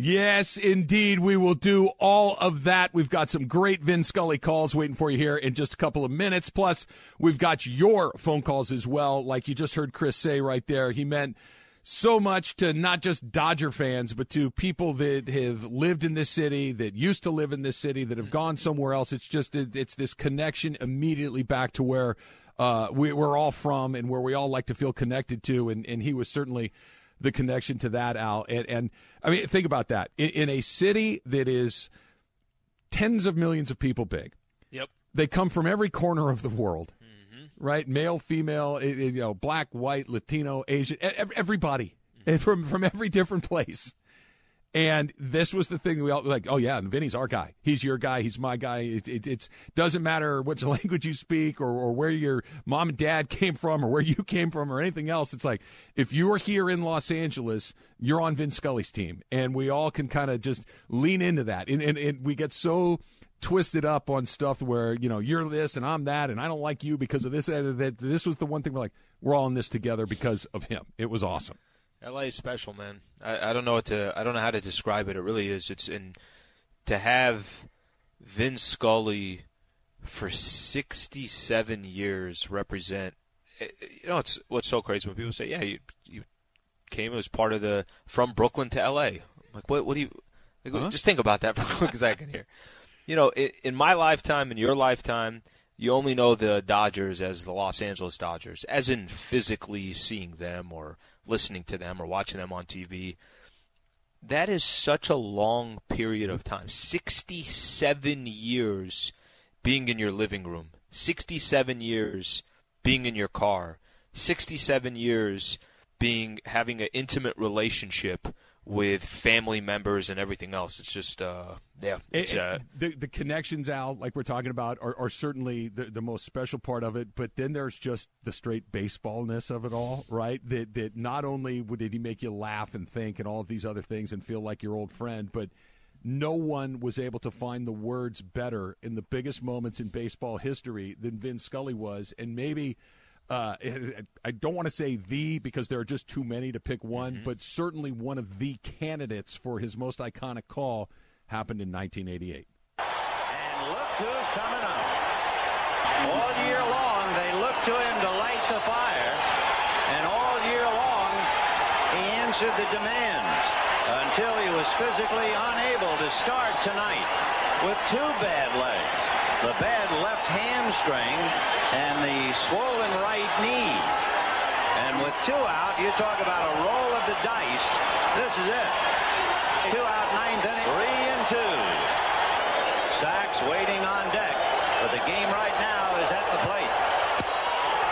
Yes, indeed. We will do all of that. We've got some great Vin Scully calls waiting for you here in just a couple of minutes. Plus, we've got your phone calls as well. Like you just heard Chris say right there, he meant so much to not just Dodger fans, but to people that have lived in this city, that used to live in this city, that have gone somewhere else. It's just, it's this connection immediately back to where uh, we, are all from and where we all like to feel connected to. And, and he was certainly the connection to that, Al. And, and I mean, think about that. In, in, a city that is tens of millions of people big, yep, they come from every corner of the world, mm-hmm. right? Male, female, you know, black, white, Latino, Asian, everybody mm-hmm. from from every different place. And this was the thing we all like. Oh yeah, and Vinny's our guy. He's your guy. He's my guy. It, it it's doesn't matter which language you speak or, or where your mom and dad came from or where you came from or anything else. It's like if you are here in Los Angeles, you're on Vin Scully's team, and we all can kind of just lean into that. And, and, and we get so twisted up on stuff where you know you're this and I'm that, and I don't like you because of this. That this was the one thing we're like we're all in this together because of him. It was awesome. LA is special, man. I, I don't know what to I don't know how to describe it. It really is. It's in to have Vin Scully for 67 years represent. Eh, eh, you know, it's what's so crazy when people say, "Yeah, you you came as part of the from Brooklyn to LA." I'm like, what? What do you? Like, huh? Just think about that for a quick second here. You know, in, in my lifetime, in your lifetime, you only know the Dodgers as the Los Angeles Dodgers, as in physically seeing them or listening to them or watching them on TV. That is such a long period of time. 67 years being in your living room, 67 years being in your car, 67 years being having an intimate relationship with family members and everything else. It's just, uh, yeah. It's, uh, the, the connections, Al, like we're talking about, are, are certainly the, the most special part of it. But then there's just the straight baseballness of it all, right? That, that not only did he make you laugh and think and all of these other things and feel like your old friend, but no one was able to find the words better in the biggest moments in baseball history than Vin Scully was. And maybe – uh, I don't want to say the because there are just too many to pick one, mm-hmm. but certainly one of the candidates for his most iconic call happened in 1988. And look who's coming up. All year long, they look to him to light the fire, and all year long, he answered the demands until he was physically unable to start tonight with two bad legs the bad left hamstring and the swollen right knee. And with two out, you talk about a roll of the dice. This is it. Two out, ninth inning, three and two. Sax waiting on deck, but the game right now is at the plate.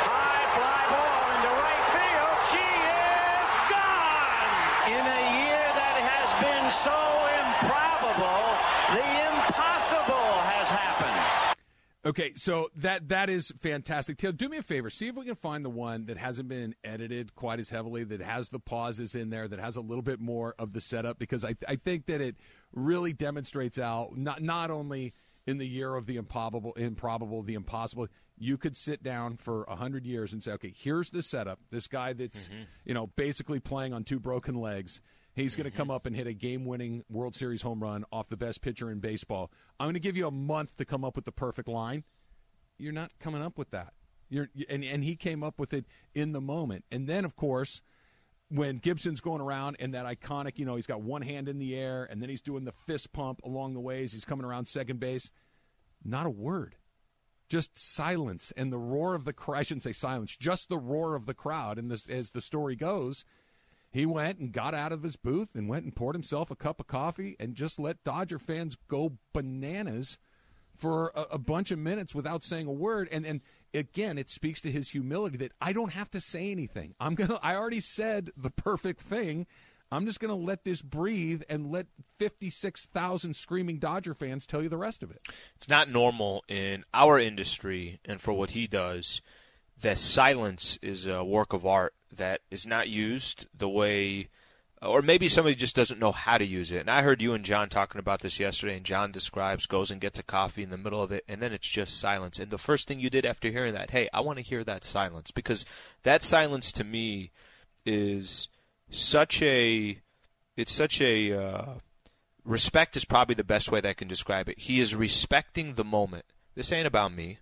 High fly ball into right field. She is gone! In a year that has been so improbable, the impossible has happened. Okay, so that that is fantastic. Taylor, do me a favor. See if we can find the one that hasn't been edited quite as heavily, that has the pauses in there, that has a little bit more of the setup, because I I think that it really demonstrates out not not only in the year of the improbable, improbable, the impossible. You could sit down for a hundred years and say, okay, here's the setup. This guy that's mm-hmm. you know basically playing on two broken legs He's going to mm-hmm. come up and hit a game-winning World Series home run off the best pitcher in baseball. I'm going to give you a month to come up with the perfect line. You're not coming up with that. You're and and he came up with it in the moment. And then of course, when Gibson's going around and that iconic, you know, he's got one hand in the air and then he's doing the fist pump along the way as he's coming around second base. Not a word. Just silence and the roar of the crowd. I shouldn't say silence, just the roar of the crowd. And this, as the story goes, he went and got out of his booth and went and poured himself a cup of coffee and just let Dodger fans go bananas for a, a bunch of minutes without saying a word. And and again, it speaks to his humility that I don't have to say anything. I'm gonna. I already said the perfect thing. I'm just going to let this breathe and let 56,000 screaming Dodger fans tell you the rest of it. It's not normal in our industry and for what he does that silence is a work of art that is not used the way or maybe somebody just doesn't know how to use it. And I heard you and John talking about this yesterday, and John describes goes and gets a coffee in the middle of it, and then it's just silence. And the first thing you did after hearing that, hey, I want to hear that silence because that silence to me is such a it's such a uh, respect is probably the best way that I can describe it. He is respecting the moment. This ain't about me.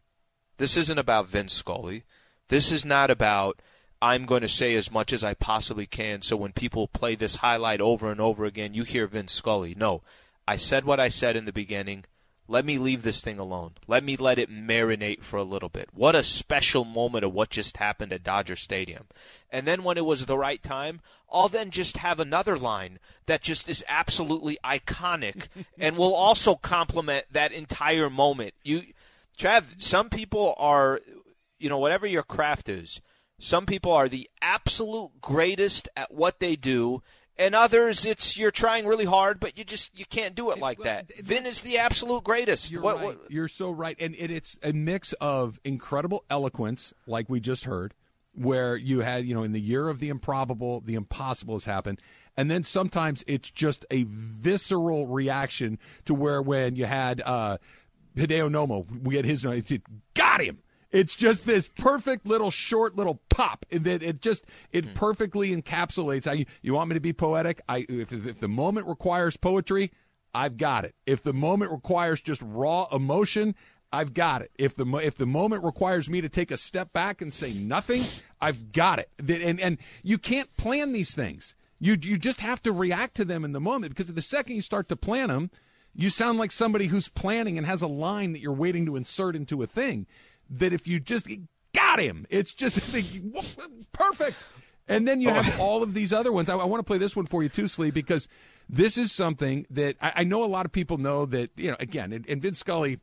This isn't about Vin Scully. This is not about I'm going to say as much as I possibly can so when people play this highlight over and over again, you hear Vin Scully. No, I said what I said in the beginning. Let me leave this thing alone. Let me let it marinate for a little bit. What a special moment of what just happened at Dodger Stadium. And then when it was the right time, I'll then just have another line that just is absolutely iconic and will also complement that entire moment. You Trav, some people are you know, whatever your craft is, some people are the absolute greatest at what they do, and others it's you're trying really hard, but you just you can't do it like that. Vin is the absolute greatest. You're What- right. what- You're so right, and it, it's a mix of incredible eloquence, like we just heard, where you had you know in the year of the improbable, the impossible has happened, and then sometimes it's just a visceral reaction to where when you had uh, Hideo Nomo, we had his it's got him. It's just this perfect little short little pop, and then it just it hmm. perfectly encapsulates. you, you want me to be poetic? I if, if the moment requires poetry, I've got it. If the moment requires just raw emotion, I've got it. If the if the moment requires me to take a step back and say nothing, I've got it. And and you can't plan these things. You you just have to react to them in the moment because the second you start to plan them, you sound like somebody who's planning and has a line that you're waiting to insert into a thing. That if you just got him, it's just perfect. And then you oh. have all of these other ones. I, I want to play this one for you too, Slee, because this is something that I, I know a lot of people know that, you know, again, and, and Vin Scully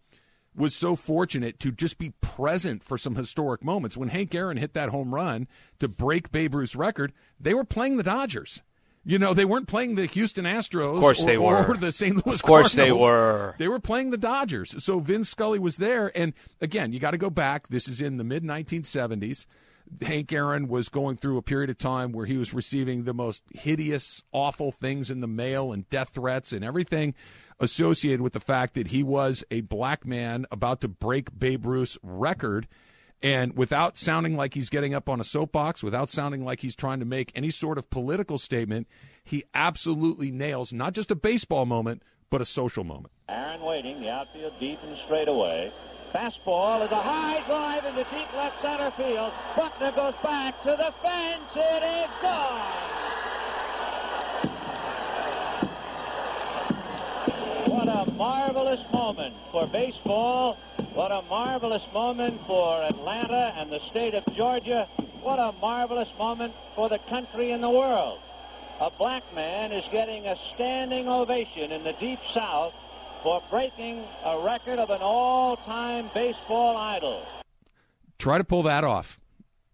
was so fortunate to just be present for some historic moments. When Hank Aaron hit that home run to break Babe Ruth's record, they were playing the Dodgers. You know, they weren't playing the Houston Astros Of course or, they were. or the St. Louis Cardinals. Of course they were. They were playing the Dodgers. So Vin Scully was there. And again, you got to go back. This is in the mid 1970s. Hank Aaron was going through a period of time where he was receiving the most hideous, awful things in the mail and death threats and everything associated with the fact that he was a black man about to break Babe Ruth's record. And without sounding like he's getting up on a soapbox, without sounding like he's trying to make any sort of political statement, he absolutely nails not just a baseball moment, but a social moment. Aaron waiting, the outfield deep and straight away. Fastball is a high drive into deep left center field. Buckner goes back to the fence. It is gone. What a marvelous moment for baseball. What a marvelous moment for Atlanta and the state of Georgia. What a marvelous moment for the country and the world. A black man is getting a standing ovation in the deep south for breaking a record of an all-time baseball idol. Try to pull that off.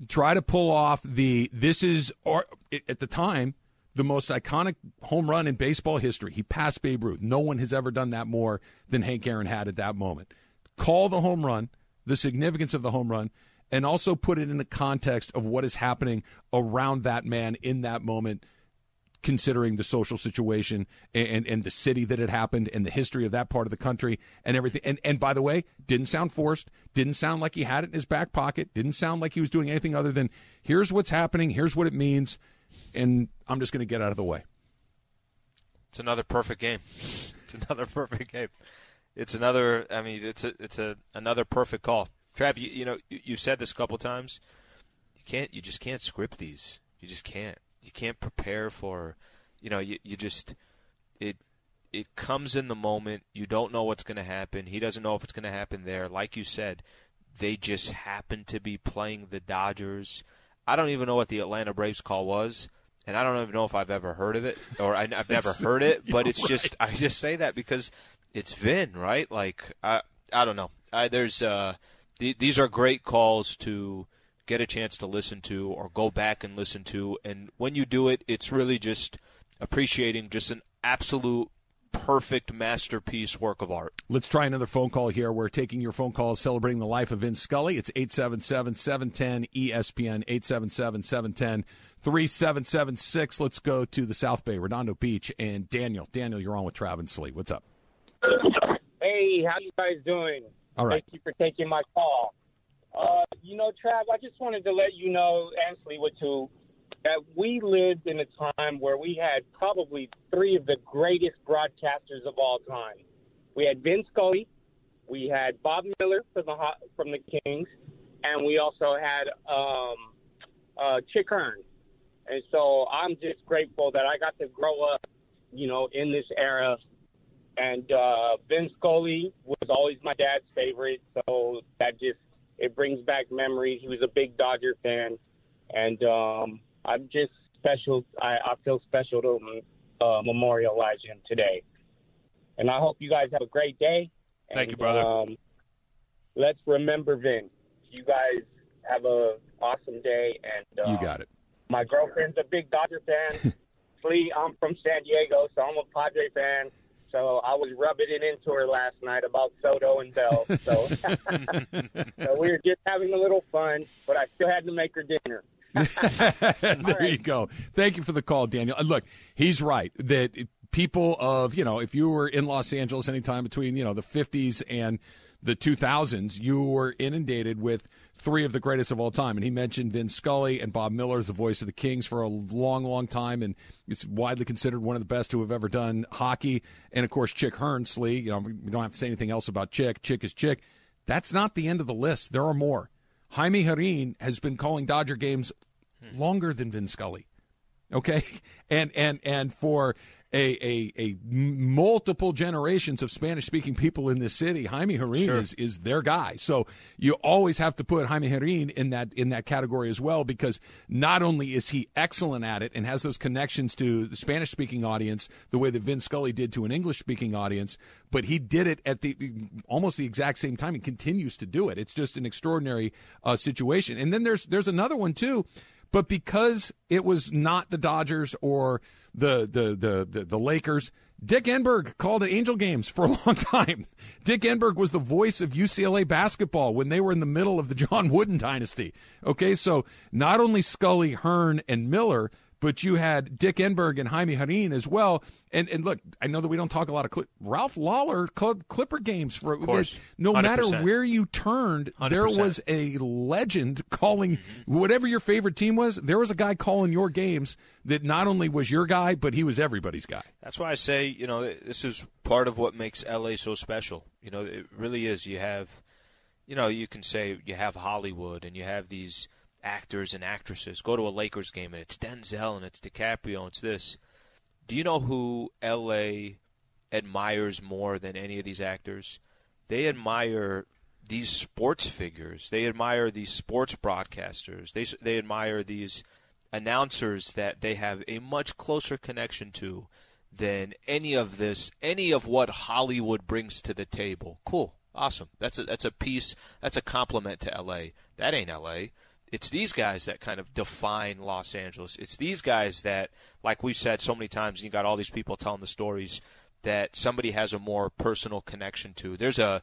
Try to pull off the this is or at the time the most iconic home run in baseball history. He passed Babe Ruth. No one has ever done that more than Hank Aaron had at that moment. Call the home run, the significance of the home run, and also put it in the context of what is happening around that man in that moment considering the social situation and, and, and the city that it happened and the history of that part of the country and everything. And, and by the way, didn't sound forced, didn't sound like he had it in his back pocket, didn't sound like he was doing anything other than here's what's happening, here's what it means, and I'm just going to get out of the way. It's another perfect game. It's another perfect game. It's another. I mean, it's a it's a another perfect call. Trav, you, you know you, you've said this a couple times. You can't. You just can't script these. You just can't. You can't prepare for. You know. You you just it it comes in the moment. You don't know what's going to happen. He doesn't know if it's going to happen there. Like you said, they just happen to be playing the Dodgers. I don't even know what the Atlanta Braves call was and I don't even know if I've ever heard of it or I, have never heard it, but it's just I just say that because it's Vin, right? Like I I don't know. I, there's uh th- these are great calls to get a chance to listen to or go back and listen to, and when you do it, it's really just appreciating just an absolute perfect masterpiece work of art. Let's try another phone call here. We're taking your phone calls celebrating the life of Vin Scully. It's 877 710 ESPN, 877 710 3776. Let's go to the South Bay, Redondo Beach, and Daniel. Daniel, you're on with Travis Lee. What's up? Hey, how you guys doing? All right. Thank you for taking my call. Uh, you know, Trav, I just wanted to let you know, Ansley would too, that we lived in a time where we had probably three of the greatest broadcasters of all time. We had Vin Scully, we had Bob Miller from the from the Kings, and we also had um, uh, Chick Hearn. And so I'm just grateful that I got to grow up, you know, in this era. And uh, Vin Scully was always my dad's favorite, so that just it brings back memories. He was a big Dodger fan, and um, I'm just special. I, I feel special to uh, memorialize him today. And I hope you guys have a great day. Thank And, you, brother. Um, let's remember Vin. You guys have a awesome day, and uh, You got it. my girlfriend's a big Dodger fan. Flea, I'm from San Diego, so I'm a Padre fan. So I was rubbing it into her last night about Soto and Bell. So, so we were just having a little fun, but I still had to make her dinner. There you go. Thank you for the call, Daniel. Uh, Look, he's right that people of, you know, if you were in Los Angeles anytime between, you know, the 50s and the 2000s, you were inundated with three of the greatest of all time. And he mentioned Vin Scully and Bob Miller as the voice of the Kings for a long, long time. And it's widely considered one of the best who have ever done hockey. And of course, Chick Hearnsley, you know, we don't have to say anything else about Chick. Chick is Chick. That's not the end of the list. There are more. Jaime Jarrín has been calling Dodger games longer than Vin Scully. Okay, and and and for a a multiple generations of Spanish speaking people in this city, Jaime Jarrín Sure. is is their guy. So you always have to put Jaime Jarrín in that in that category as well because not only is he excellent at it and has those connections to the Spanish speaking audience the way that Vin Scully did to an English speaking audience, but he did it at the almost the exact same time and continues to do it. It's just an extraordinary uh, situation. And then there's there's another one too. But because it was not the Dodgers or the the the the, the Lakers, Dick Enberg called the Angel games for a long time. Dick Enberg was the voice of UCLA basketball when they were in the middle of the John Wooden dynasty. Okay, so not only Scully, Hearn, and Miller, but you had Dick Enberg and Jaime Jarrín as well. And and look, I know that we don't talk a lot of Cli- Ralph Lawler called Clipper games for course. no matter 100%. where you turned, there 100%. was a legend calling whatever your favorite team was. There was a guy calling your games that not only was your guy, but he was everybody's guy. That's why I say, you know, this is part of what makes LA so special. You know, it really is. You have, you know, you can say you have Hollywood and you have these actors and actresses. Go to a Lakers game and it's Denzel and it's DiCaprio and it's this. Do you know who LA admires more than any of these actors? They admire these sports figures. They admire these sports broadcasters. They they admire these announcers that they have a much closer connection to than any of this, any of what Hollywood brings to the table. Cool, awesome. That's a that's a piece. That's a compliment to L.A. That ain't L.A. It's these guys that kind of define Los Angeles. It's these guys that, like we've said so many times, you got all these people telling the stories that somebody has a more personal connection to. There's a,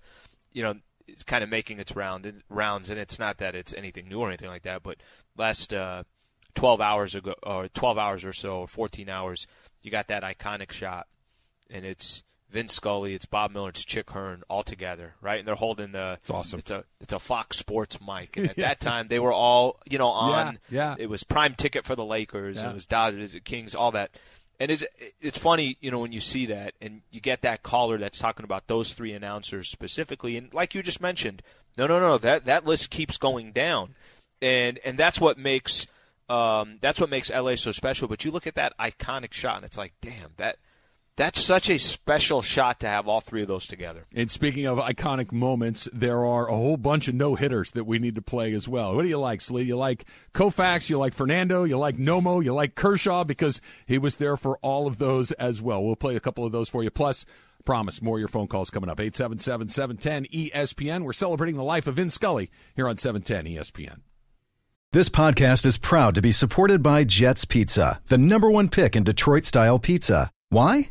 you know, it's kind of making its round rounds, and it's not that it's anything new or anything like that. But last uh, 12 hours ago, or 12 hours or so, or 14 hours, you got that iconic shot, and it's Vin Scully, it's Bob Miller, it's Chick Hearn all together, right? And they're holding the. It's awesome. It's a it's a Fox Sports mic, and at that time they were all you know on. Yeah, yeah. It was prime ticket for the Lakers. Yeah. It was Dodgers, Kings, all that. And it's it's funny, you know, when you see that and you get that caller that's talking about those three announcers specifically, and like you just mentioned, no, no, no, that that list keeps going down, and and that's what makes um, that's what makes LA so special. But you look at that iconic shot, and it's like, damn, that that's such a special shot to have all three of those together. And speaking of iconic moments, there are a whole bunch of no hitters that we need to play as well. What do you like, Slee? You like Koufax, you like Fernando, you like Nomo, you like Kershaw because he was there for all of those as well. We'll play a couple of those for you. Plus, promise more of your phone calls coming up. 877 710 ESPN. We're celebrating the life of Vin Scully here on 710 ESPN. This podcast is proud to be supported by Jets Pizza, the number one pick in Detroit style pizza. Why?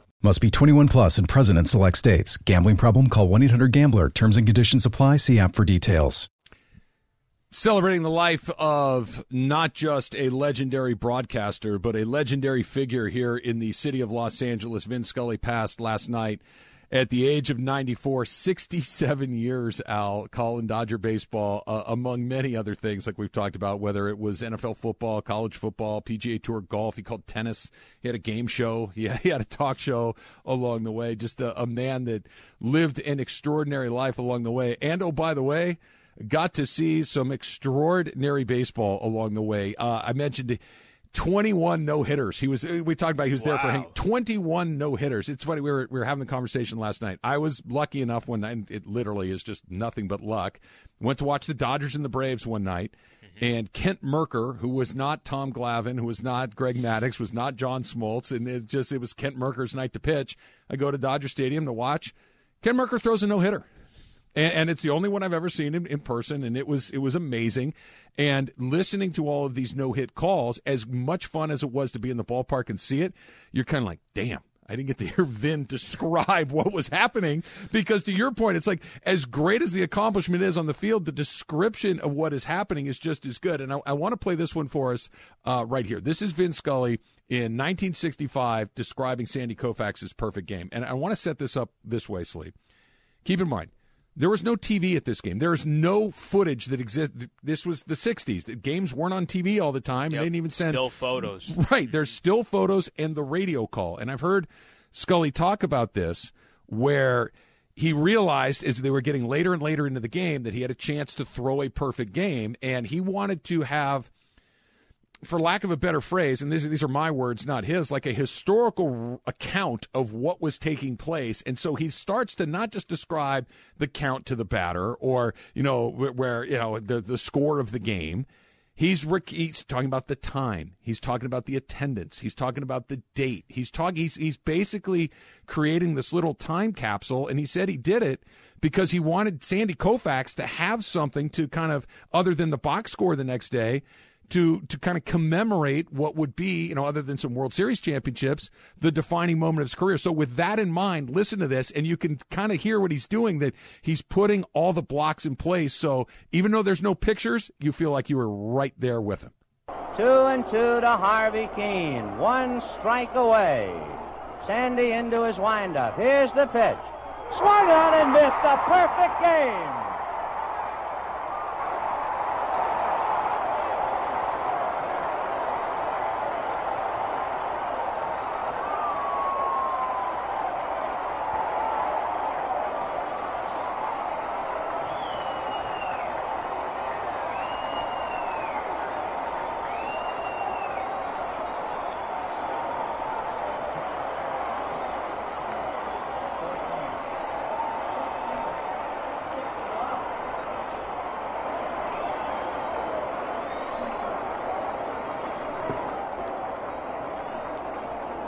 Must be 21 plus and present in select states. Gambling problem? Call 1 800 Gambler. Terms and conditions apply. See app for details. Celebrating the life of not just a legendary broadcaster, but a legendary figure here in the city of Los Angeles. Vin Scully passed last night at the age of 94, 67 years, Al, calling Dodger baseball, uh, among many other things like we've talked about, whether it was NFL football, college football, PGA Tour golf. He called tennis. He had a game show. He had, he had a talk show along the way. Just a, a man that lived an extraordinary life along the way. And, oh, by the way, got to see some extraordinary baseball along the way. Uh, I mentioned 21 no hitters. He was. We talked about he was there for hang- 21 no hitters. It's funny. We were we were having the conversation last night. I was lucky enough one night. It literally is just nothing but luck. Went to watch the Dodgers and the Braves one night. Mm-hmm. And Kent Mercker, who was not Tom Glavine, who was not Greg Maddux, was not John Smoltz, and it just it was Kent Mercker's night to pitch. I go to Dodger Stadium to watch. Kent Mercker throws a no hitter and, and it's the only one I've ever seen in, in person, and it was it was amazing. And listening to all of these no hit calls, as much fun as it was to be in the ballpark and see it, you're kind of like, damn. I didn't get to hear Vin describe what was happening because, to your point, it's like as great as the accomplishment is on the field, the description of what is happening is just as good. And I, I want to play this one for us uh, right here. This is Vin Scully in 1965 describing Sandy Koufax's perfect game. And I want to set this up this way, Sleep. Keep in mind, there was no TV at this game. There is no footage that exists. This was the 60s. The games weren't on TV all the time. Yep. They didn't even send. Still photos. Right. There's still photos and the radio call. And I've heard Scully talk about this where he realized as they were getting later and later into the game that he had a chance to throw a perfect game. And he wanted to have for lack of a better phrase, and these, these are my words, not his, like a historical account of what was taking place. And so he starts to not just describe the count to the batter or, you know, where, you know, the, the score of the game. He's, he's talking about the time. He's talking about the attendance. He's talking about the date. He's talking, he's, he's basically creating this little time capsule. And he said he did it because he wanted Sandy Koufax to have something to kind of, other than the box score the next day, to to kind of commemorate what would be, you know, other than some World Series championships, the defining moment of his career. So with that in mind, listen to this and you can kind of hear what he's doing that he's putting all the blocks in place. So even though there's no pictures, you feel like you were right there with him. Two and two to Harvey Kuenn. One strike away. Sandy into his windup. Here's the pitch. Swung on and missed a perfect game.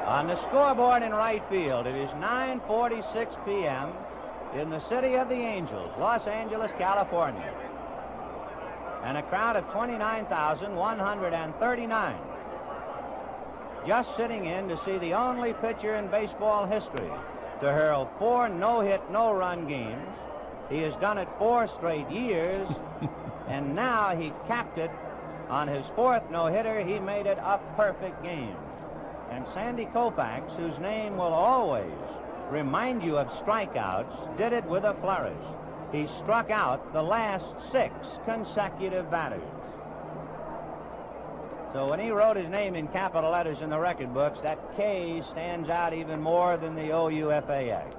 On the scoreboard in right field, it is 9:46 p.m. in the city of the Angels, Los Angeles, California. And a crowd of 29,139 just sitting in to see the only pitcher in baseball history to hurl four no-hit, no-run games. He has done it four straight years, and now he capped it On his fourth no-hitter, he made it a perfect game. And Sandy Koufax, whose name will always remind you of strikeouts, did it with a flourish. He struck out the last six consecutive batters. So when he wrote his name in capital letters in the record books, that K stands out even more than the O-U-F-A-X.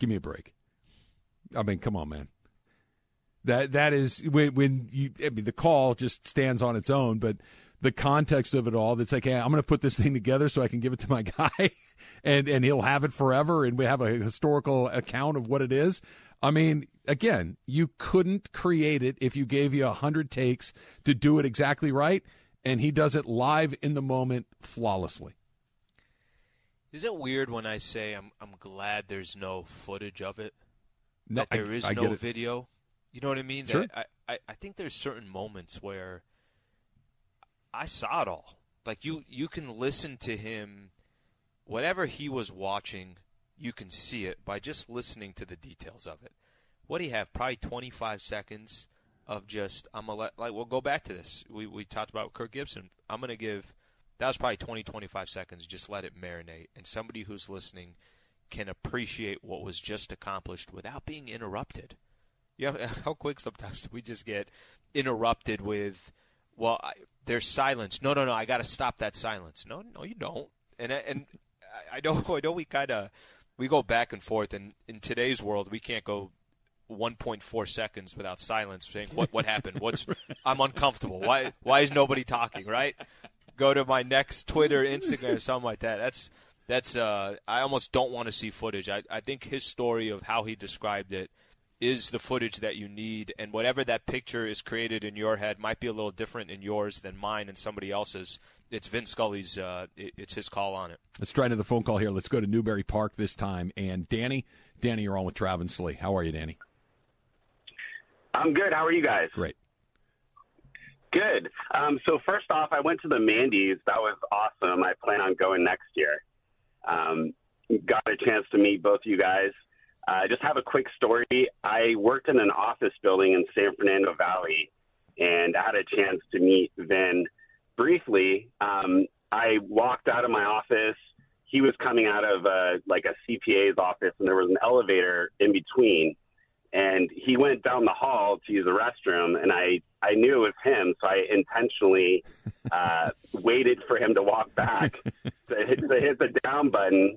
Give me a break. I mean, come on, man. That that is when, when you. I mean, the call just stands on its own, but the context of it all. That's like, hey, I'm going to put this thing together so I can give it to my guy, and and he'll have it forever, and we have a historical account of what it is. I mean, again, you couldn't create it if you gave you a hundred takes to do it exactly right, and he does it live in the moment flawlessly. Is it weird when I say I'm I'm glad there's no footage of it? No, that there I- is I no video. You know what I mean? Sure. That I, I, I think there's certain moments where I saw it all. Like you you can listen to him whatever he was watching, you can see it by just listening to the details of it. What do you have? Probably 25 seconds of just I'm gonna let like we'll go back to this. We we talked about Kirk Gibson. I'm gonna give that was probably 20 25 seconds. Just let it marinate, and somebody who's listening can appreciate what was just accomplished without being interrupted. Yeah, how quick sometimes we just get interrupted with, well, I, there's silence. No, no, no, I got to stop that silence. No, no, you don't. And I- and I- I know, I know, we kind of we go back and forth. And in today's world, we can't go 1.4 seconds without silence saying what what happened. What's I'm uncomfortable. Why why is nobody talking? Right? Go to my next Twitter, Instagram, or something like that. That's that's uh, I almost don't want to see footage. I, I think his story of how he described it is the footage that you need, and whatever that picture is created in your head might be a little different in yours than mine and somebody else's. It's Vin Scully's. Uh, it, it's his call on it. Let's try another phone call here. Let's go to Newbury Park this time. And Danny, Danny, you're on with Travis Slee. How are you, Danny? I'm good. How are you guys? Great. Good. Um, so first off, I went to the Mandy's. That was awesome. I plan on going next year. Um, got a chance to meet both you guys. I uh, just have a quick story. I worked in an office building in San Fernando Valley, and I had a chance to meet Vin briefly. Um, I walked out of my office. He was coming out of uh, like a CPA's office, and there was an elevator in between and he went down the hall to use the restroom and i i knew it was him so i intentionally uh waited for him to walk back to hit, to hit the down button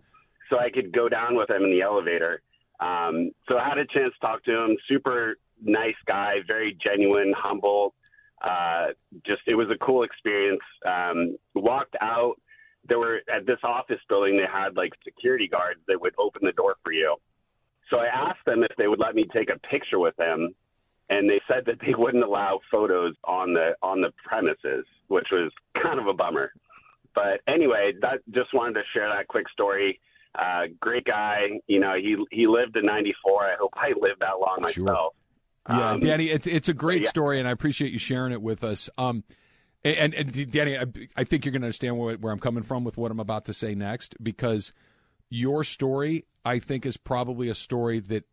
so i could go down with him in the elevator um so i had a chance to talk to him. Super nice guy very genuine humble. Uh just it was a cool experience. Um walked out. There were at this office building they had like security guards that would open the door for you. So I asked them if they would let me take a picture with them, and they said that they wouldn't allow photos on the on the premises, which was kind of a bummer. But anyway, that just wanted to share that quick story. Uh, great guy, you know. He he lived to 94. I hope I live that long myself. Yeah, Um, Danny, it's it's a great yeah. story, and I appreciate you sharing it with us. Um, and, and Danny, I, I think you're going to understand where, where I'm coming from with what I'm about to say next, because your story, I think, is probably a story that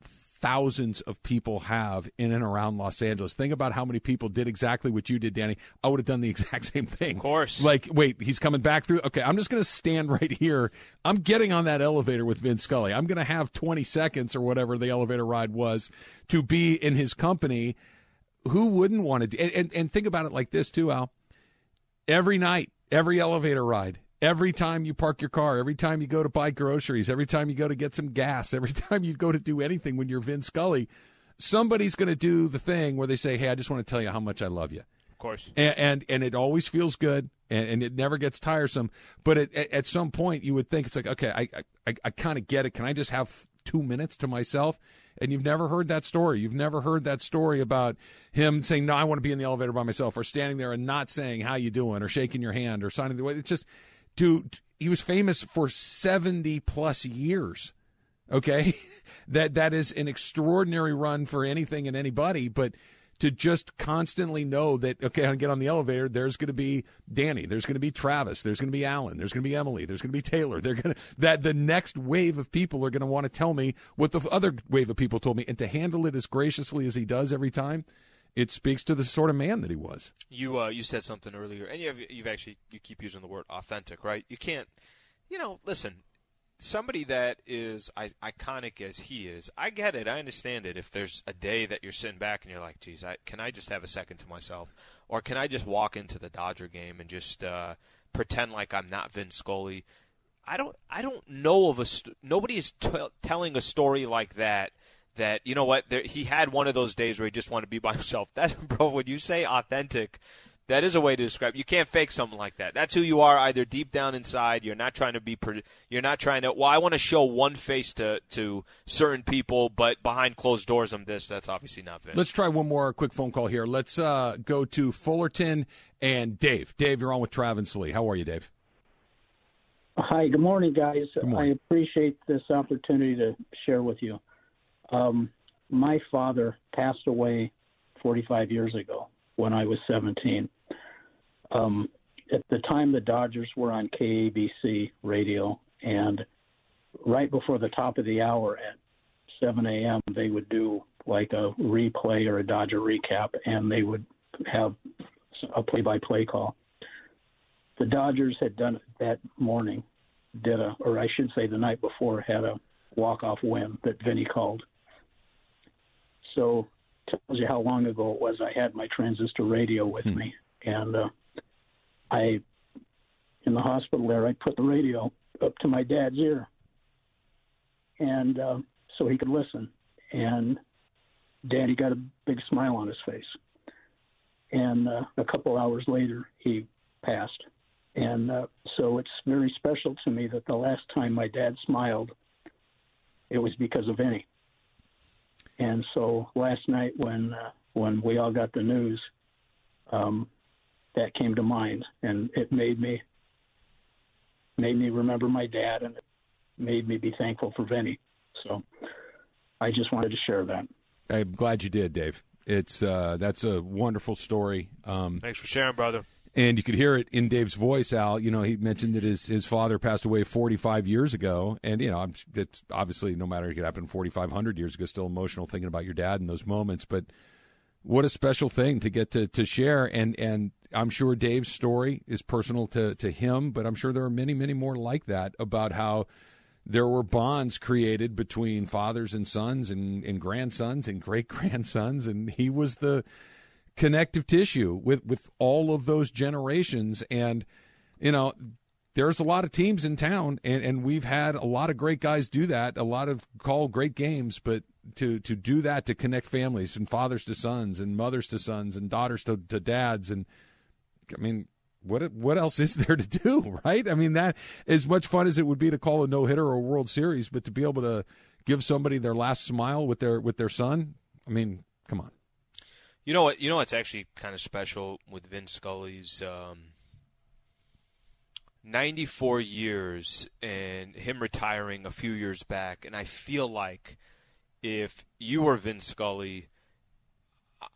thousands of people have in and around Los Angeles. Think about how many people did exactly what you did, Danny. I would have done the exact same thing. Of course. Like, wait, he's coming back through. Okay, I'm just going to stand right here. I'm getting on that elevator with Vin Scully. I'm going to have 20 seconds or whatever the elevator ride was to be in his company. Who wouldn't want to? Do, and, and, and think about it like this too, Al. Every night, every elevator ride, every time you park your car, every time you go to buy groceries, every time you go to get some gas, every time you go to do anything when you're Vin Scully, somebody's going to do the thing where they say, "Hey, I just want to tell you how much I love you." Of course. and and, and it always feels good and, and it never gets tiresome but at, at, at some point you would think it's like okay i i, I kind of get it can i just have two minutes to myself and you've never heard that story you've never heard that story about him saying no i want to be in the elevator by myself or standing there and not saying how you doing or shaking your hand or signing the way it's just dude he was famous for 70 plus years okay? That that is an extraordinary run for anything and anybody but to just constantly know that okay i get on the elevator there's going to be danny there's going to be travis there's going to be alan there's going to be emily there's going to be taylor they're going to that the next wave of people are going to want to tell me what the other wave of people told me and to handle it as graciously as he does every time it speaks to the sort of man that he was. You uh, you said something earlier, and you've you've actually you keep using the word authentic, right? You can't, you know, listen. Somebody that is iconic as he is, I get it. I understand it. If there's a day that you're sitting back and you're like, "Geez, I, can I just have a second to myself?" or can I just walk into the Dodger game and just uh, pretend like I'm not Vin Scully? I don't. I don't know of a. St- nobody is t- telling a story like that that you know what there, he had one of those days where he just wanted to be by himself. That bro, when you say authentic, that is a way to describe. You can't fake something like that. That's who you are, either deep down inside. You're not trying to be. You're not trying to. Well, I want to show one face to to certain people, but behind closed doors, I'm this. That's obviously not Vince. Let's try one more quick phone call here. Let's uh, go to Fullerton and Dave. Dave, you're on with Travis Lee. How are you, Dave? Hi. Good morning, guys. Good morning. I appreciate this opportunity to share with you. Um, my father passed away 45 years ago when I was 17. Um, at the time, the Dodgers were on KABC radio, and right before the top of the hour at 7 a.m., they would do like a replay or a Dodger recap, and they would have a play-by-play call. The Dodgers had done it that morning, did a, or I should say, the night before, had a walk-off win that Vinny called so tells you how long ago it was I had my transistor radio with hmm. me, and uh, I in the hospital there I put the radio up to my dad's ear, and uh, so he could listen. And Daddy got a big smile on his face. And uh, a couple hours later, he passed. And uh, so it's very special to me that the last time my dad smiled, it was because of Vinny. And so last night when uh, when we all got the news, um, that came to mind, and it made me made me remember my dad, and it made me be thankful for Vinny. So I just wanted to share that. I'm glad you did, Dave. It's uh, that's a wonderful story. Um, Thanks for sharing, brother. And you could hear it in Dave's voice, Al. You know, he mentioned that his his father passed away 45 years ago, and you know, it's obviously no matter it could happen 4,500 years ago, still emotional thinking about your dad in those moments. But what a special thing to get to to share, and and I'm sure Dave's story is personal to to him, but I'm sure there are many many more like that about how there were bonds created between fathers and sons and, and grandsons and great grandsons, and he was the connective tissue with with all of those generations. And you know there's a lot of teams in town and, and we've had a lot of great guys do that a lot of call great games but to to do that to connect families and fathers to sons and mothers to sons and daughters to, to dads. And i mean what what else is there to do right? I mean that as much fun as it would be to call a no-hitter or a world series but to be able to give somebody their last smile with their with their son i mean come on you know what? You know what's actually kind of special with Vin Scully's um, 94 years and him retiring a few years back, and I feel like if you were Vin Scully,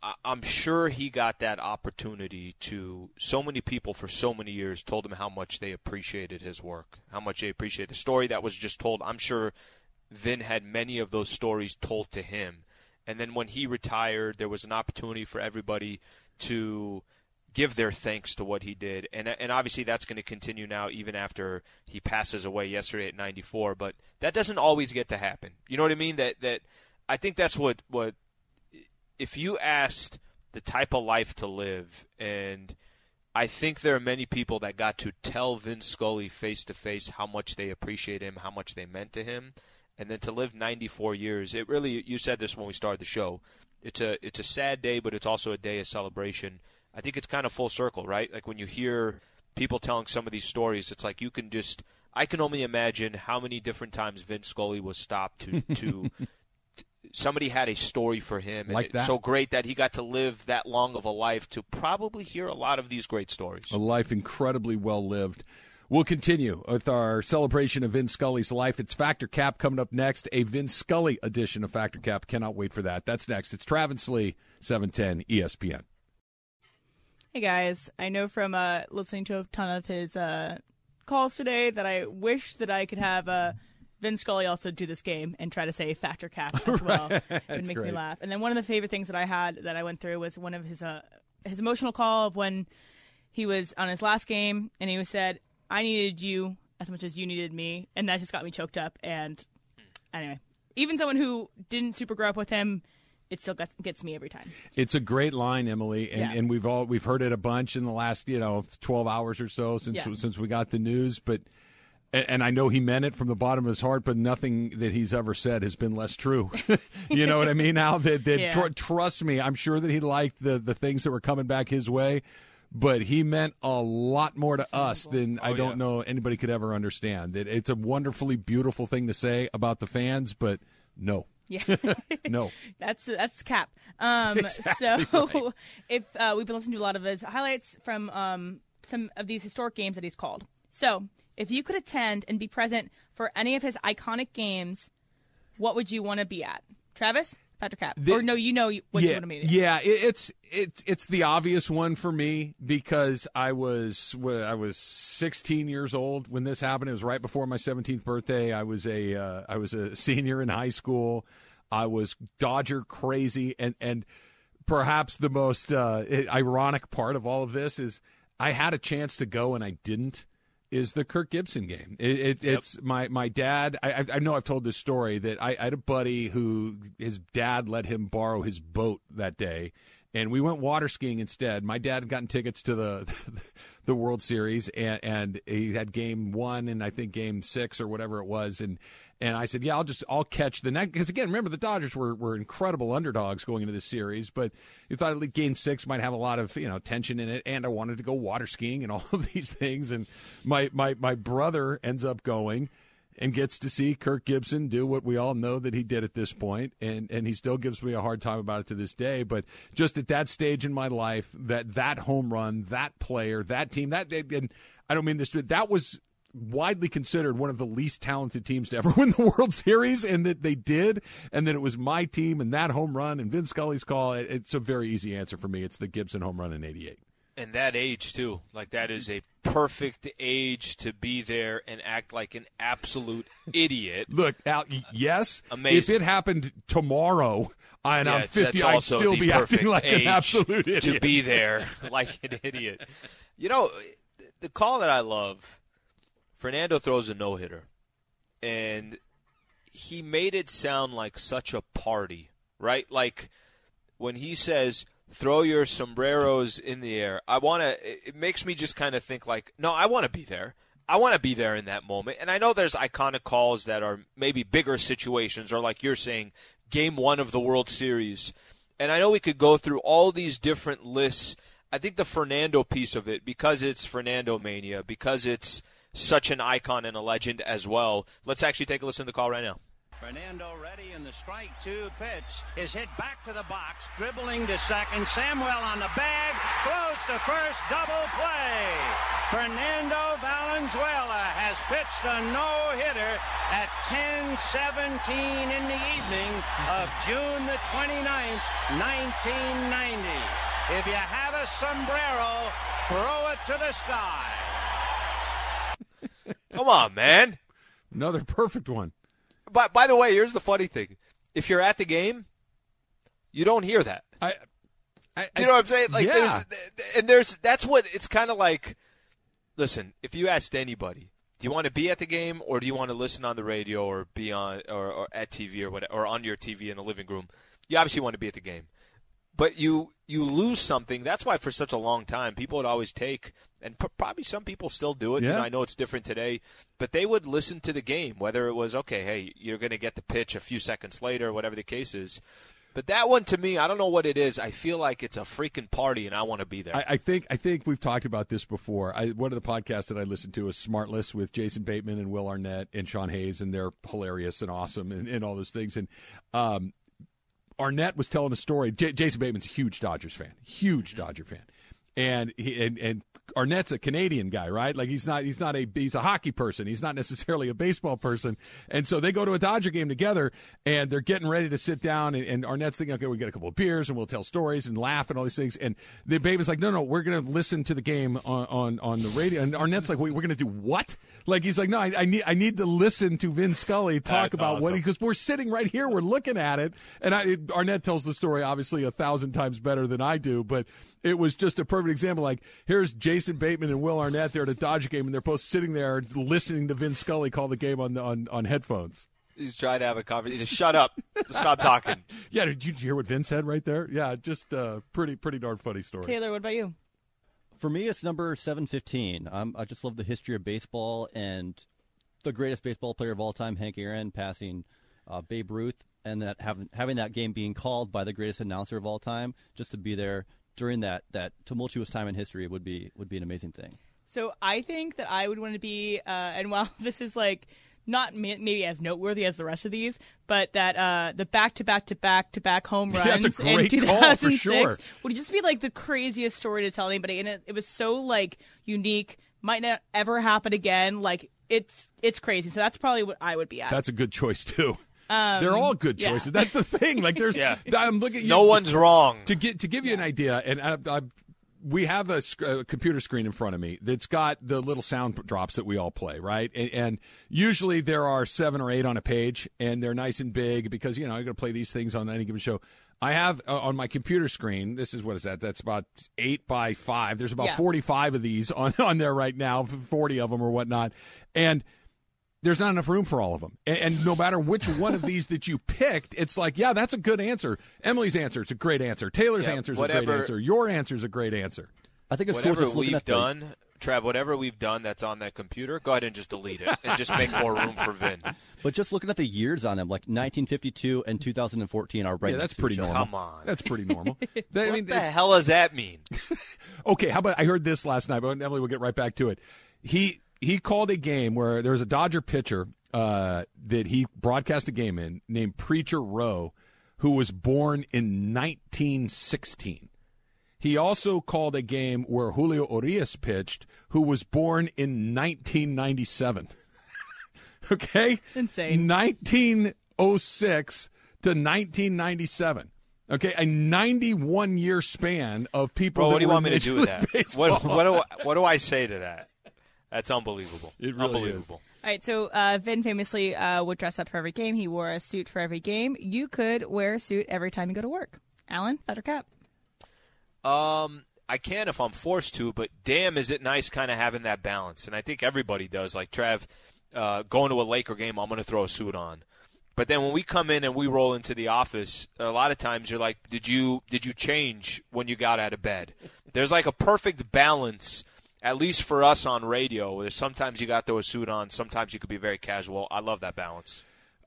I- I'm sure he got that opportunity to. So many people for so many years told him how much they appreciated his work, how much they appreciated the story that was just told. I'm sure Vin had many of those stories told to him and then when he retired, there was an opportunity for everybody to give their thanks to what he did. And and obviously that's going to continue now even after he passes away yesterday at 94, but that doesn't always get to happen. You know what I mean? That that I think that's what what if you asked the type of life to live and I think there are many people that got to tell Vin Scully face to face how much they appreciate him, how much they meant to him and then to live 94 years, it really you said this when we started the show. It's a it's a sad day, but it's also a day of celebration. I think it's kind of full circle, right? Like when you hear people telling some of these stories, it's like you can just I can only imagine how many different times Vin Scully was stopped to to somebody had a story for him like that. so great that he got to live that long of a life to probably hear a lot of these great stories. A life incredibly well lived. We'll continue with our celebration of Vin Scully's life. It's Factor Cap coming up next, a Vin Scully edition of Factor Cap. Cannot wait for that. That's next. It's Travis Lee, 710 ESPN. Hey guys, I know from uh, listening to a ton of his uh, calls today that I wish that I could have a Vin Scully also do this game and try to say factor cap as well. it would make great. me laugh. And then one of the favorite things that I had that I went through was one of his uh, his emotional call of when he was on his last game and he was said, "I needed you as much as you needed me," and that just got me choked up. And anyway, even someone who didn't super grow up with him, it still gets, gets me every time. It's a great line, Emily, and, Yeah. and we've all we've heard it a bunch in the last you know twelve hours or so since Yeah. since we got the news. But and, I know he meant it from the bottom of his heart, but nothing that he's ever said has been less true. you know what I mean? Now that, that Yeah. tr- trust me, I'm sure that he liked the the things that were coming back his way. But he meant a lot more to us than I Oh, don't yeah. know anybody could ever understand. It, it's a wonderfully beautiful thing to say about the fans, but no, Yeah. no. That's that's cap. Um, Exactly so if uh, we've been listening to a lot of his highlights from um, some of these historic games that he's called. So if you could attend and be present for any of his iconic games, what would you want to be at? Travis, Patrick Cap, The- or no? You know what you yeah, want to. Yeah, it, it's it's it's the obvious one for me because I was when I was 16 years old when this happened. It was right before my 17th birthday. I was a uh, I was a senior in high school. I was Dodger crazy, and and perhaps the most uh, ironic part of all of this is I had a chance to go and I didn't. Is the Kirk Gibson game? It, it, It's my my dad. I, I- I know I've told this story that I, I had a buddy who his dad let him borrow his boat that day, and we went water skiing instead. My dad had gotten tickets to the the World Series, and, and he had game one and I think game six or whatever it was, and and I said, yeah, I'll just I'll catch the next because again, remember the Dodgers were were incredible underdogs going into this series, but you thought at least game six might have a lot of you know tension in it, and I wanted to go water skiing and all of these things, and my my my brother ends up going and gets to see Kirk Gibson do what we all know that he did at this point, and and he still gives me a hard time about it to this day. But just at that stage in my life, that that home run, that player, that team, that and I don't mean this, but that was widely considered one of the least talented teams to ever win the World Series, and that they did, and that it was my team and that home run and Vin Scully's call. It- It's a very easy answer for me. It's the Gibson home run in '88. And that age too, like that is a perfect age to be there and act like an absolute idiot. Look, Al, yes, Amazing. if it happened tomorrow and Yeah, I'm 50, I'd still be acting like an absolute idiot. to be there like an idiot. You know, the call that I love, Fernando throws a no hitter, and he made it sound like such a party, right? Like when he says throw your sombreros in the air i want to it makes me just kind of think like no i want to be there. I want to be there in that moment. And i know there's iconic calls that are maybe bigger situations or like you're saying game one of the world series. And i know we could go through all these different lists. I think the fernando piece of it because it's fernando mania because it's such an icon and a legend as well let's actually take a listen to the call right now Fernando ready in the strike two pitch is hit back to the box, dribbling to second. Samuel on the bag, throws to first, double play. Fernando Valenzuela has pitched a no-hitter at 10:17 in the evening of June the 29th, 1990. If you have a sombrero, throw it to the sky. Come on man Another perfect one. By, by the way, here's the funny thing: if you're at the game, you don't hear that. I, I, You know what I'm saying? Like, yeah. there's, and there's that's what it's kind of like. Listen, if you asked anybody, do you want to be at the game or do you want to listen on the radio or be on or, or at TV or whatever, or on your TV in the living room? You obviously want to be at the game, but you you lose something. That's why for such a long time people would always take, and p- probably some people still do it. You know, I know it's different today, but they would listen to the game, whether it was okay, hey, you're going to get the pitch a few seconds later, whatever the case is. But that one to me, I don't know what it is. I feel like it's a freaking party, and I want to be there. I, I think I think we've talked about this before. I, one of the podcasts that I listened to is Smartless with Jason Bateman and Will Arnett and Sean Hayes, and they're hilarious and awesome and, and all those things. And um, Arnett was telling a story. J- Jason Bateman's a huge Dodgers fan, huge Dodger fan, and he, and and Arnett's a Canadian guy, right? Like he's not he's not a he's a hockey person. He's not necessarily a baseball person. And so they go to a Dodger game together, and they're getting ready to sit down. And, and Arnett's thinking, okay, we get a couple of beers, and we'll tell stories and laugh and all these things. And the baby's like, no, no, we're going to listen to the game on, on on the radio. And Arnett's like, wait, we're going to do what? Like he's like, no, I, I need I need to listen to Vin Scully talk That's about what awesome. because we're sitting right here, we're looking at it, and I, Arnett tells the story obviously a thousand times better than I do, but it was just a perfect example. Like here's Jason Bateman and Will Arnett there at a Dodger game, and they're both sitting there listening to Vin Scully call the game on on, on headphones. He's trying to have a conversation. Just shut up. Stop talking. Yeah, did you hear what Vin said right there? Yeah, just uh, pretty pretty darn funny story. Taylor, what about you? For me, it's number 715. Um, I just love the history of baseball and the greatest baseball player of all time, Hank Aaron, passing uh, Babe Ruth, and that having having that game being called by the greatest announcer of all time, just to be there during that that tumultuous time in history would be would be an amazing thing. So I think that I would want to be, uh, and while this is like not ma- maybe as noteworthy as the rest of these, but that uh, the back to back to back to back home Yeah, runs that's a in great call, for 2006 sure. would just be like the craziest story to tell anybody, and it, it was so like unique, might not ever happen again. Like it's it's crazy. So that's probably what I would be at. That's a good choice too. They're all good yeah. choices. That's the thing. Like there's, Yeah. I'm looking. No one's wrong. to get to give you an idea, and I, I, we have a, sc- a computer screen in front of me that's got the little sound drops that we all play, right? And, and usually there are seven or eight on a page, and they're nice and big because you know you're going to play these things on any given show. I have uh, on my computer screen. This is what is that? That's about eight by five. There's about Yeah. 45 of these on on there right now, 40 of them or whatnot, and there's not enough room for all of them. And, and no matter which one of these that you picked, it's like, yeah, that's a good answer. Emily's answer is a great answer. Taylor's Yeah, answer is a great answer. Your answer is a great answer. I think it's cool whatever just looking we've at the, done, Trav, whatever we've done that's on that computer, go ahead and just delete it and just make more room for Vin. but just looking at the years on them, like 1952 and 2014 are right. Yeah, that's pretty normal. Come on. That's pretty normal. That- I What mean, the it- hell does that mean? okay, how about I heard this last night, but Emily will get right back to it. He he called a game where there was a Dodger pitcher uh, that he broadcast a game in named Preacher Roe, who was born in 1916. He also called a game where Julio Urias pitched, who was born in 1997. okay? Insane. 1906 to 1997. Okay, a 91 year span of people. Bro, that what do you were want me to do with that? What, what, do I, what do I say to that? That's unbelievable. It really unbelievable. All right, so uh, Vin famously uh, would dress up for every game. He wore a suit for every game. You could wear a suit every time you go to work. Alan, feather cap. Um, I can if I'm forced to, but damn, is it nice kind of having that balance. And I think everybody does. Like Trav, uh, going to a Laker game, I'm going to throw a suit on. But then when we come in and we roll into the office, a lot of times you're like, "Did you did you change when you got out of bed?" There's like a perfect balance, at least for us on radio. Sometimes you got to throw a suit on, sometimes you could be very casual. I love that balance.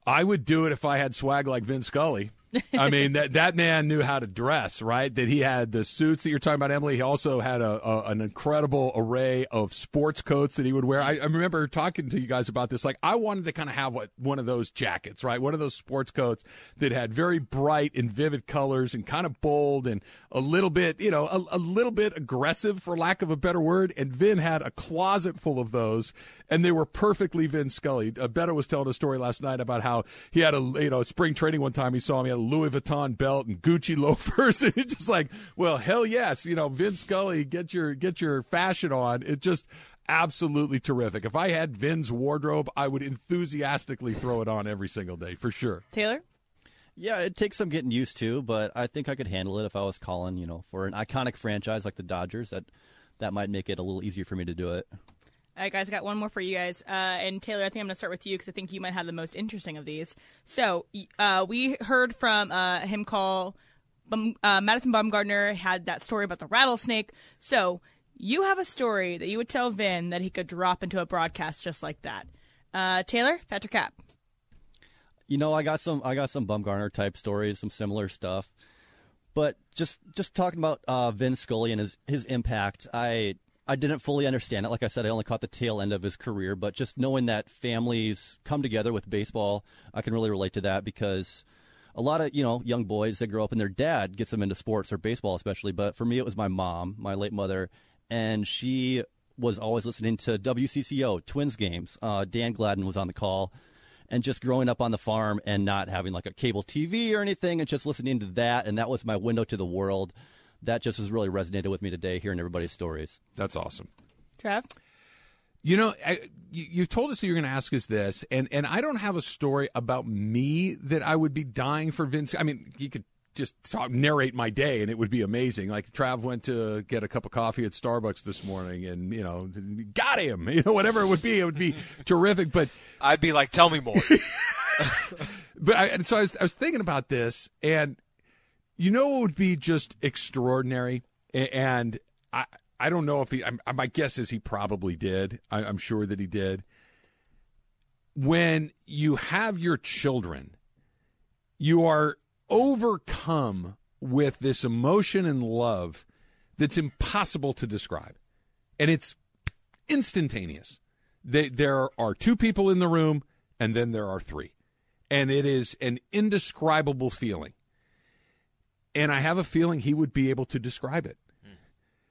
I would do it if I had swag like Vin Scully. I mean that that man knew how to dress, right? That he had the suits that you're talking about, Emily. He also had a, a an incredible array of sports coats that he would wear. I, I remember talking to you guys about this. Like, I wanted to kind of have what one of those jackets, right? One of those sports coats that had very bright and vivid colors and kind of bold and a little bit, you know, a, a little bit aggressive, for lack of a better word. And Vin had a closet full of those, and they were perfectly Vin Scully. Uh, Beto was telling a story last night about how he had a you know spring training one time. He saw him. He had a Louis Vuitton belt and Gucci loafers, and it's just like, well, hell yes, you know, Vin Scully, get your get your fashion on. It just absolutely terrific. If I had Vin's wardrobe, I would enthusiastically throw it on every single day for sure. Taylor? Yeah, it takes some getting used to, but I think I could handle it if I was calling, you know, for an iconic franchise like the Dodgers. That that might make it a little easier for me to do it. All right, guys, I got one more for you guys. Uh, and Taylor, I think I'm going to start with you because I think you might have the most interesting of these. So, uh, we heard from uh, him call Bum, uh, Madison Bumgarner had that story about the rattlesnake. So, you have a story that you would tell Vin that he could drop into a broadcast just like that. Uh, Taylor, Fat or Cap? You know, I got some I got some Bumgarner type stories, some similar stuff. But just just talking about uh, Vin Scully and his his impact, I I didn't fully understand it. Like I said, I only caught the tail end of his career, but just knowing that families come together with baseball, I can really relate to that because a lot of you know young boys that grow up and their dad gets them into sports or baseball especially. But for me, it was my mom, my late mother, and she was always listening to WCCO Twins games. Uh, Dan Gladden was on the call, and just growing up on the farm and not having like a cable TV or anything, and just listening to that, and that was my window to the world. That just has really resonated with me today, hearing everybody's stories. That's awesome. Trev? You know, I, you, you told us that you're going to ask us this, and, and I don't have a story about me that I would be dying for Vince. I mean, you could just talk, narrate my day, and it would be amazing. Like Trav went to get a cup of coffee at Starbucks this morning, and you know, got him. You know, whatever it would be, it would be terrific. But I'd be like, tell me more. but I, and so I was, I was thinking about this, and you know, it would be just extraordinary, and I. I don't know if he. I, my guess is he probably did. I, I'm sure that he did. When you have your children, you are overcome with this emotion and love that's impossible to describe, and it's instantaneous. They, there are two people in the room, and then there are three, and it is an indescribable feeling. And I have a feeling he would be able to describe it.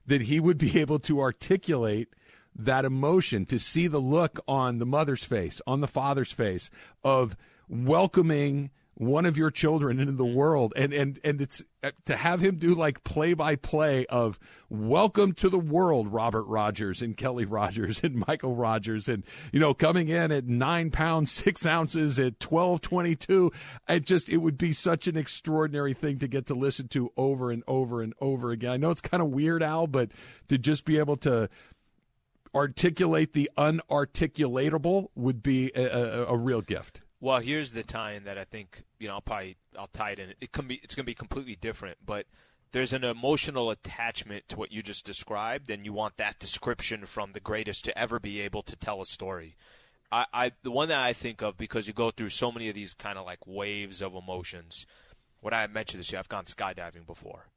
That he would be able to articulate that emotion, to see the look on the mother's face, on the father's face of welcoming one of your children into the mm-hmm. world. And and and it's uh, to have him do like play by play of welcome to the world Robert Rogers and Kelly Rogers and Michael Rogers and you know coming in at 9 pounds 6 ounces at 1222 it just it would be such an extraordinary thing to get to listen to over and over and over again. I know it's kind of weird Al but to just be able to articulate the unarticulatable would be a, a, a real gift well, here's the tie-in that I think you know. I'll probably I'll tie it in. It can be it's going to be completely different, but there's an emotional attachment to what you just described, and you want that description from the greatest to ever be able to tell a story. I, I the one that I think of because you go through so many of these kind of like waves of emotions. What I mentioned this year, I've gone skydiving before,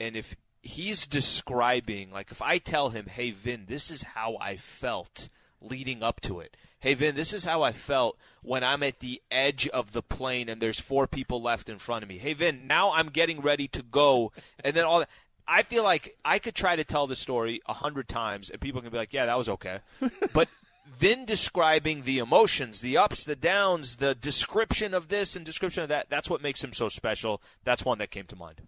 and if he's describing like if I tell him, "Hey Vin, this is how I felt." Leading up to it. Hey, Vin, this is how I felt when I'm at the edge of the plane and there's four people left in front of me. Hey, Vin, now I'm getting ready to go. And then all that. I feel like I could try to tell the story a hundred times and people can be like, yeah, that was okay. but Vin describing the emotions, the ups, the downs, the description of this and description of that, that's what makes him so special. That's one that came to mind.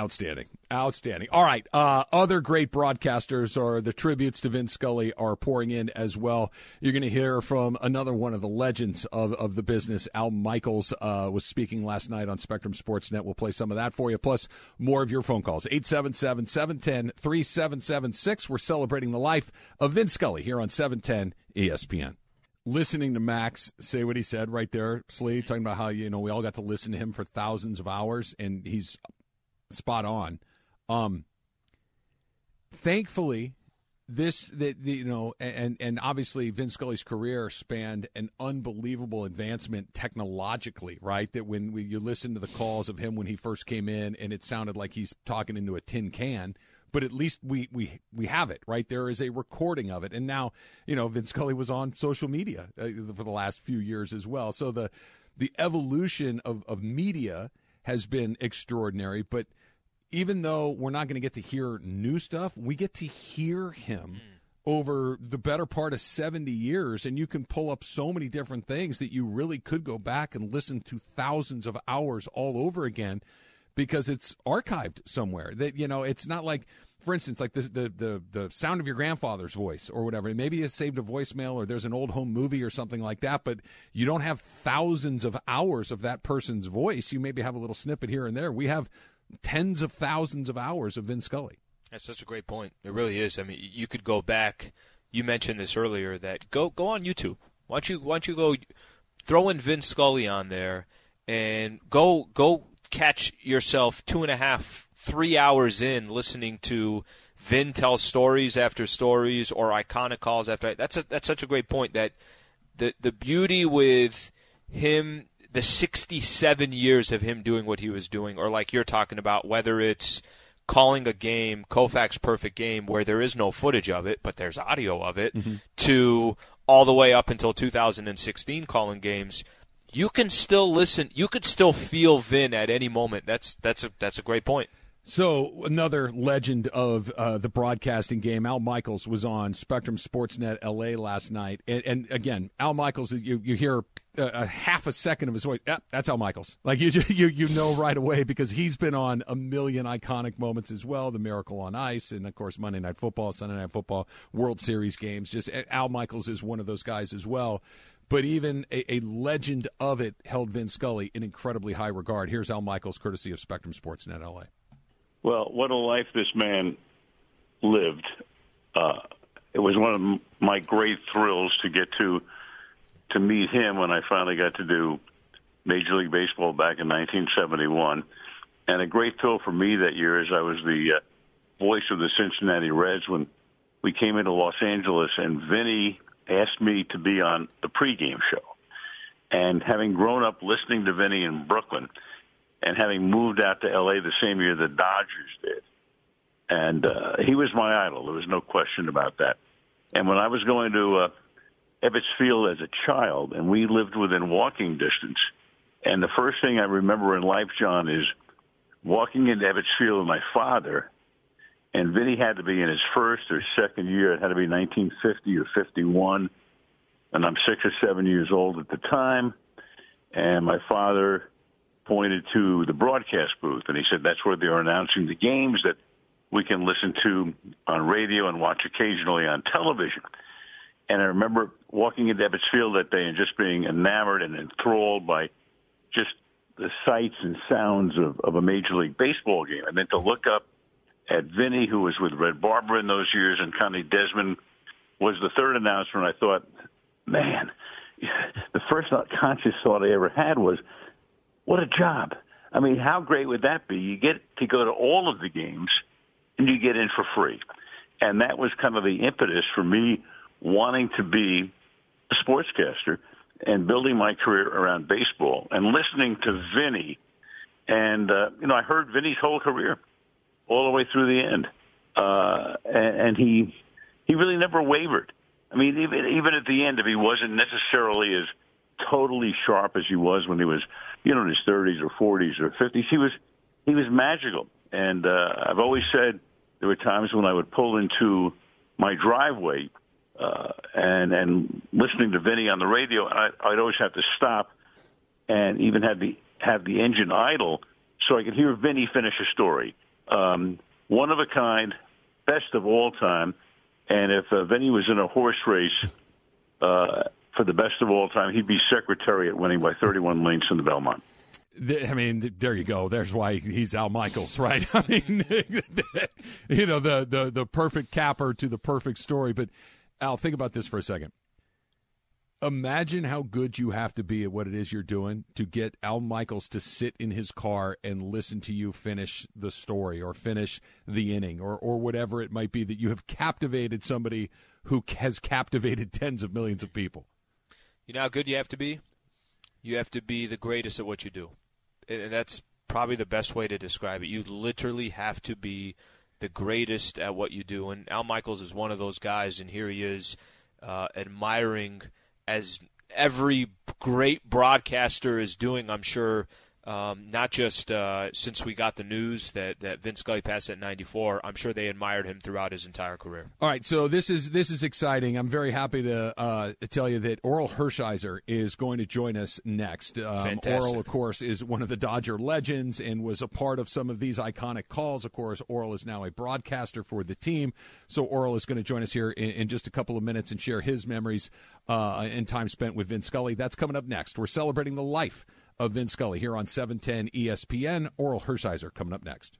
Outstanding. Outstanding. All right. Uh, other great broadcasters or the tributes to Vin Scully are pouring in as well. You're going to hear from another one of the legends of, of the business. Al Michaels uh, was speaking last night on Spectrum Sportsnet. We'll play some of that for you, plus more of your phone calls. 877 710 3776. We're celebrating the life of Vin Scully here on 710 ESPN listening to Max say what he said right there, Slee, talking about how you know we all got to listen to him for thousands of hours, and he's spot on. Um, thankfully, this that you know, and and obviously Vin Scully's career spanned an unbelievable advancement technologically, right? That when we, you listen to the calls of him when he first came in, and it sounded like he's talking into a tin can. But at least we, we we have it right. There is a recording of it, and now you know Vin Scully was on social media uh, for the last few years as well. So the the evolution of, of media has been extraordinary, but even though we're not going to get to hear new stuff, we get to hear him. Mm. Over the better part of 70 years, and you can pull up so many different things that you really could go back and listen to thousands of hours all over again because it's archived somewhere. That you know, it's not like, for instance, like the the the, the sound of your grandfather's voice or whatever. Maybe you saved a voicemail or there's an old home movie or something like that, but you don't have thousands of hours of that person's voice. You maybe have a little snippet here and there. We have tens of thousands of hours of Vin Scully. That's such a great point. It really is. I mean, you could go back. You mentioned this earlier that go go on YouTube. Why don't you why don't you go throw in Vin Scully on there and go go catch yourself two and a half three hours in listening to Vin tell stories after stories or iconic calls after. That's a, that's such a great point that the the beauty with him the 67 years of him doing what he was doing, or like you're talking about, whether it's calling a game, Koufax perfect game, where there is no footage of it, but there's audio of it, mm-hmm. to all the way up until 2016 calling games, you can still listen. You could still feel Vin at any moment. That's that's a that's a great point. So another legend of uh, the broadcasting game, Al Michaels was on Spectrum Sportsnet LA last night, and, and again, Al Michaels, you you hear a, a, half a second of his voice, that's Al Michaels. Like you you you know right away because he's been on a million iconic moments as well, the Miracle on Ice, and of course Monday Night Football, Sunday Night Football, World Series games. Just Al Michaels is one of those guys as well. But even a, a legend of it held Vin Scully in incredibly high regard. Here's Al Michaels, courtesy of Spectrum Sportsnet LA. Well, what a life this man lived. Uh, it was one of my great thrills to get to to meet him when I finally got to do Major League Baseball back in 1971. And a great thrill for me that year is I was the uh, voice of the Cincinnati Reds when we came into Los Angeles, and Vinny asked me to be on the pregame show. And having grown up listening to Vinny in Brooklyn, and having moved out to LA the same year the Dodgers did. And uh, he was my idol. There was no question about that. And when I was going to uh, Ebbets Field as a child, and we lived within walking distance, and the first thing I remember in life, John, is walking into Ebbets Field with my father, and Vinny had to be in his first or second year. It had to be 1950 or 51, and I'm six or seven years old at the time. And my father pointed to the broadcast booth, and he said that's where they're announcing the games that we can listen to on radio and watch occasionally on television. And I remember walking into Ebbets Field that day and just being enamored and enthralled by just the sights and sounds of, of a Major League Baseball game. And then to look up at Vinny, who was with Red Barber in those years, and Connie Desmond was the third announcer, and I thought, man, the first conscious thought I ever had was, what a job. I mean, how great would that be? You get to go to all of the games and you get in for free. And that was kind of the impetus for me wanting to be a sportscaster and building my career around baseball and listening to Vinny. And, uh, you know, I heard Vinny's whole career all the way through the end. Uh, and, and he, he really never wavered. I mean, even, even at the end, if he wasn't necessarily as totally sharp as he was when he was, you know, in his 30s or 40s or 50s. He was he was magical, and uh, I've always said there were times when I would pull into my driveway uh, and and listening to Vinny on the radio, I, I'd always have to stop and even have the have the engine idle so I could hear Vinny finish a story. Um, one of a kind, best of all time. And if uh, Vinny was in a horse race, uh, for the best of all time, he'd be Secretariat winning by 31 lengths in the Belmont. I mean, there you go. There's why he's Al Michaels, right? I mean, you know, the, the, the perfect capper to the perfect story. But Al, think about this for a second. Imagine how good you have to be at what it is you're doing to get Al Michaels to sit in his car and listen to you finish the story or finish the inning or, or whatever it might be that you have captivated somebody who has captivated tens of millions of people. You know how good you have to be? You have to be the greatest at what you do. And that's probably the best way to describe it. You literally have to be the greatest at what you do. And Al Michaels is one of those guys, and here he is uh, admiring, as every great broadcaster is doing, I'm sure, um, not just uh, since we got the news that, that Vin Scully passed at 94. I'm sure they admired him throughout his entire career. All right, so this is this is exciting. I'm very happy to uh, tell you that Orel Hershiser is going to join us next. Um, Orel, of course, is one of the Dodger legends and was a part of some of these iconic calls. Of course, Orel is now a broadcaster for the team, so Orel is going to join us here in, in just a couple of minutes and share his memories uh, and time spent with Vin Scully. That's coming up next. We're celebrating the life of Vin Scully here on 710 ESPN. Orel Hershiser coming up next.